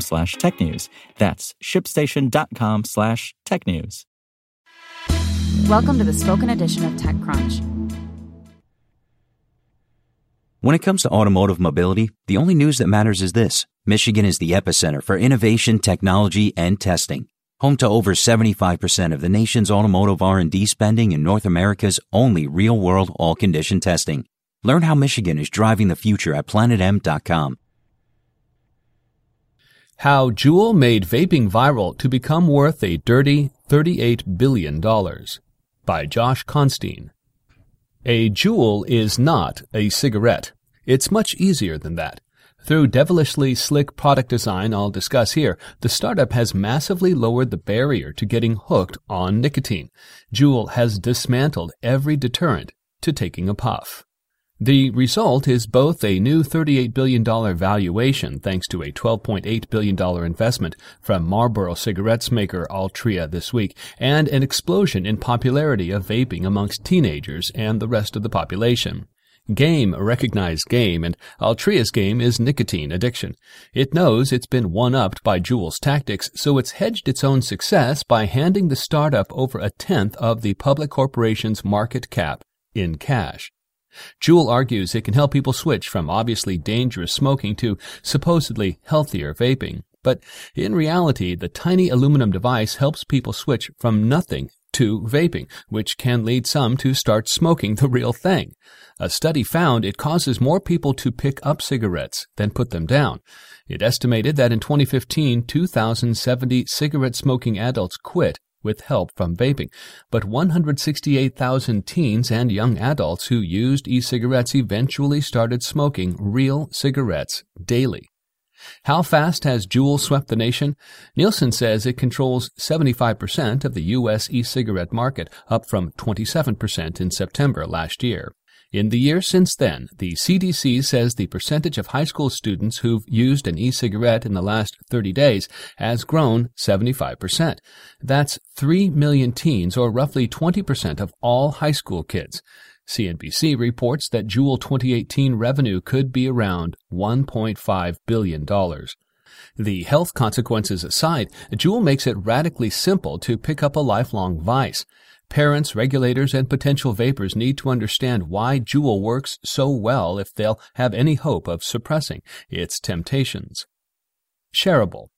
slash technews. That's shipstation.com slash technews. Welcome to the spoken edition of TechCrunch. When it comes to automotive mobility, the only news that matters is this. Michigan is the epicenter for innovation, technology, and testing. Home to over 75% of the nation's automotive R&D spending and North America's only real-world all-condition testing. Learn how Michigan is driving the future at planetm.com. How Juul made vaping viral to become worth a dirty $38 billion. By Josh Constine. A Juul is not a cigarette. It's much easier than that. Through devilishly slick product design I'll discuss here, the startup has massively lowered the barrier to getting hooked on nicotine. Juul has dismantled every deterrent to taking a puff. The result is both a new $38 billion valuation thanks to a $12.8 billion investment from Marlboro cigarettes maker Altria this week, and an explosion in popularity of vaping amongst teenagers and the rest of the population. Game recognized game, and Altria's game is nicotine addiction. It knows it's been one-upped by Juul's tactics, so it's hedged its own success by handing the startup over a tenth of the public corporation's market cap in cash. Juul argues it can help people switch from obviously dangerous smoking to supposedly healthier vaping. But in reality, the tiny aluminum device helps people switch from nothing to vaping, which can lead some to start smoking the real thing. A study found it causes more people to pick up cigarettes than put them down. It estimated that in 2015, 2,070 cigarette smoking adults quit with help from vaping, but 168,000 teens and young adults who used e-cigarettes eventually started smoking real cigarettes daily. How fast has Juul swept the nation? Nielsen says it controls 75% of the U.S. e-cigarette market, up from 27% in September last year. In the year since then, the CDC says the percentage of high school students who've used an e-cigarette in the last 30 days has grown 75%. That's 3 million teens, or roughly 20% of all high school kids. CNBC reports that Juul 2018 revenue could be around $1.5 billion. The health consequences aside, Juul makes it radically simple to pick up a lifelong vice. Parents, regulators, and potential vapors need to understand why Juul works so well if they'll have any hope of suppressing its temptations. Shareable.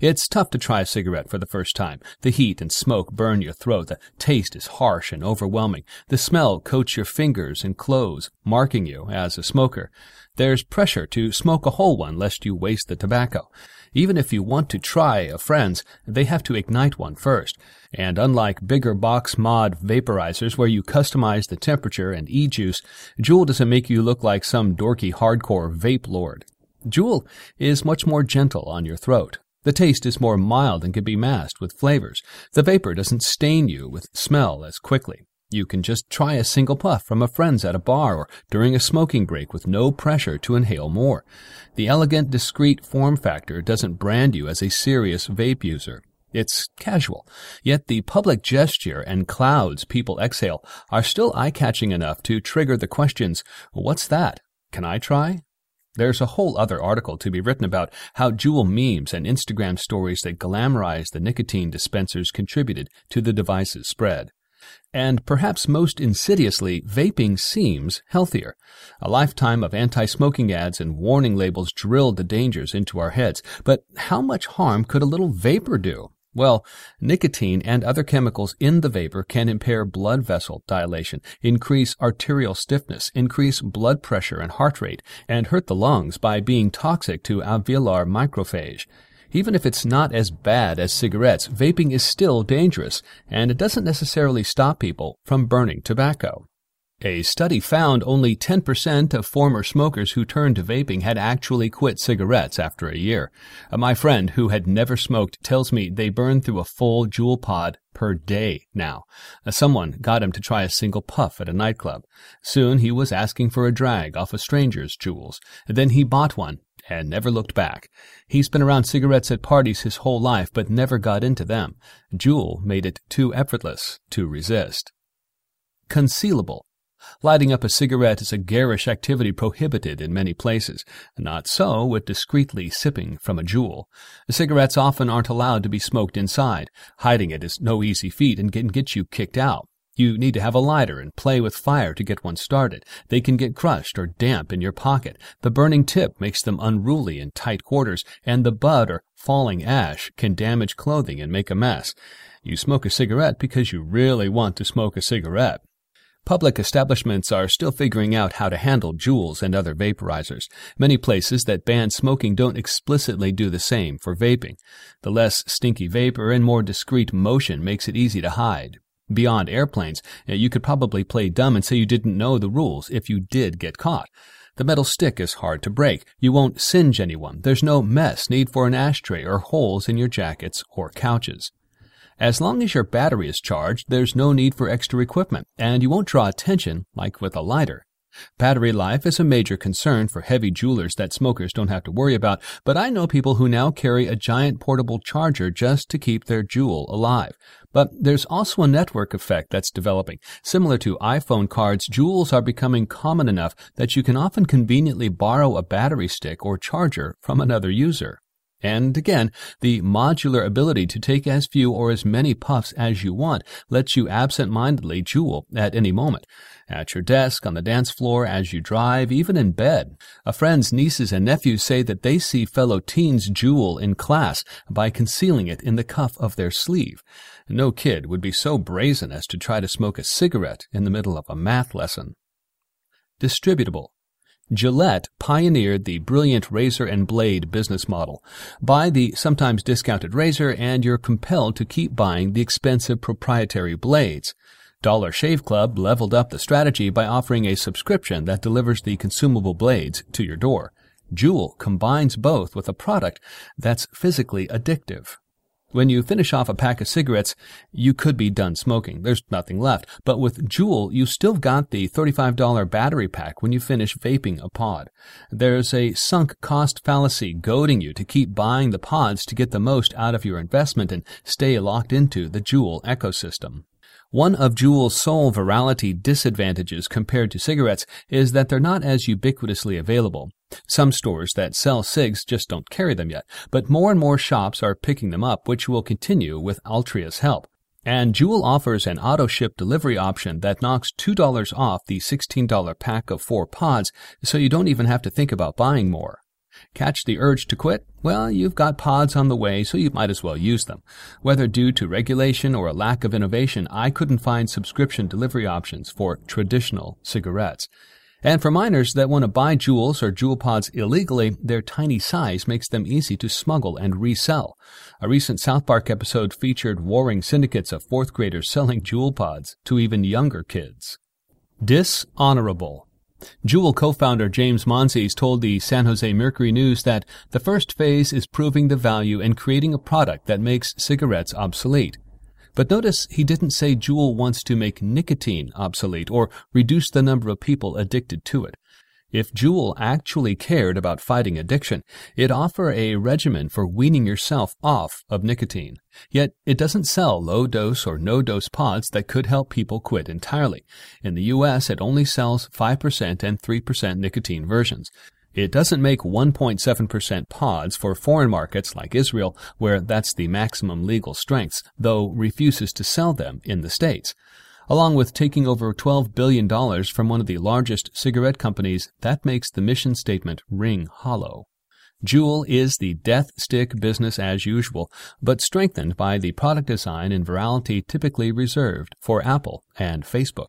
It's tough to try a cigarette for the first time. The heat and smoke burn your throat. The taste is harsh and overwhelming. The smell coats your fingers and clothes, marking you as a smoker. There's pressure to smoke a whole one lest you waste the tobacco. Even if you want to try a friend's, they have to ignite one first. And unlike bigger box mod vaporizers where you customize the temperature and e-juice, Juul doesn't make you look like some dorky hardcore vape lord. Juul is much more gentle on your throat. The taste is more mild and can be masked with flavors. The vapor doesn't stain you with smell as quickly. You can just try a single puff from a friend's at a bar or during a smoking break with no pressure to inhale more. The elegant, discreet form factor doesn't brand you as a serious vape user. It's casual. Yet the public gesture and clouds people exhale are still eye-catching enough to trigger the questions, what's that? Can I try? There's a whole other article to be written about how Juul memes and Instagram stories that glamorize the nicotine dispensers contributed to the device's spread. And perhaps most insidiously, vaping seems healthier. A lifetime of anti-smoking ads and warning labels drilled the dangers into our heads. But how much harm could a little vapor do? Well, nicotine and other chemicals in the vapor can impair blood vessel dilation, increase arterial stiffness, increase blood pressure and heart rate, and hurt the lungs by being toxic to alveolar macrophage. Even if it's not as bad as cigarettes, vaping is still dangerous, and it doesn't necessarily stop people from burning tobacco. A study found only 10% of former smokers who turned to vaping had actually quit cigarettes after a year. Uh, my friend, who had never smoked, tells me they burn through a full Juul pod per day now. Uh, someone got him to try a single puff at a nightclub. Soon he was asking for a drag off a stranger's Juuls. Then he bought one and never looked back. He's been around cigarettes at parties his whole life, but never got into them. Juul made it too effortless to resist. Concealable. Lighting up a cigarette is a garish activity prohibited in many places. Not so with discreetly sipping from a Juul. Cigarettes often aren't allowed to be smoked inside. Hiding it is no easy feat and can get you kicked out. You need to have a lighter and play with fire to get one started. They can get crushed or damp in your pocket. The burning tip makes them unruly in tight quarters, and the bud or falling ash can damage clothing and make a mess. You smoke a cigarette because you really want to smoke a cigarette. Public establishments are still figuring out how to handle Juuls and other vaporizers. Many places that ban smoking don't explicitly do the same for vaping. The less stinky vapor and more discreet motion makes it easy to hide. Beyond airplanes, eh, you could probably play dumb and say you didn't know the rules if you did get caught. The metal stick is hard to break. You won't singe anyone. There's no mess need for an ashtray or holes in your jackets or couches. As long as your battery is charged, there's no need for extra equipment, and you won't draw attention like with a lighter. Battery life is a major concern for heavy Juulers that smokers don't have to worry about, but I know people who now carry a giant portable charger just to keep their Juul alive. But there's also a network effect that's developing. Similar to iPhone cards, Juuls are becoming common enough that you can often conveniently borrow a battery stick or charger from another user. And again, the modular ability to take as few or as many puffs as you want lets you absent-mindedly Juul at any moment. At your desk, on the dance floor, as you drive, even in bed. A friend's nieces and nephews say that they see fellow teens Juul in class by concealing it in the cuff of their sleeve. No kid would be so brazen as to try to smoke a cigarette in the middle of a math lesson. Distributable. Gillette pioneered the brilliant razor and blade business model. Buy the sometimes discounted razor and you're compelled to keep buying the expensive proprietary blades. Dollar Shave Club leveled up the strategy by offering a subscription that delivers the consumable blades to your door. Juul combines both with a product that's physically addictive. When you finish off a pack of cigarettes, you could be done smoking. There's nothing left. But with Juul, you still got the $35 battery pack when you finish vaping a pod. There's a sunk cost fallacy goading you to keep buying the pods to get the most out of your investment and stay locked into the Juul ecosystem. One of Juul's sole virality disadvantages compared to cigarettes is that they're not as ubiquitously available. Some stores that sell cigs just don't carry them yet, but more and more shops are picking them up, which will continue with Altria's help. And Juul offers an auto ship delivery option that knocks $2 off the $16 pack of four pods, so you don't even have to think about buying more. Catch the urge to quit? Well, you've got pods on the way, so you might as well use them. Whether due to regulation or a lack of innovation, I couldn't find subscription delivery options for traditional cigarettes. And for minors that want to buy Juuls or Juul pods illegally, their tiny size makes them easy to smuggle and resell. A recent South Park episode featured warring syndicates of fourth graders selling Juul pods to even younger kids. Dishonorable. Juul co-founder James Monsees told the San Jose Mercury News that the first phase is proving the value and creating a product that makes cigarettes obsolete. But notice he didn't say Juul wants to make nicotine obsolete or reduce the number of people addicted to it. If Juul actually cared about fighting addiction, it'd offer a regimen for weaning yourself off of nicotine. Yet it doesn't sell low dose or no dose pods that could help people quit entirely. In the US, it only sells 5% and 3% nicotine versions. It doesn't make 1.7% pods for foreign markets like Israel, where that's the maximum legal strengths, though refuses to sell them in the States. Along with taking over $12 billion from one of the largest cigarette companies, that makes the mission statement ring hollow. Juul is the death stick business as usual, but strengthened by the product design and virality typically reserved for Apple and Facebook.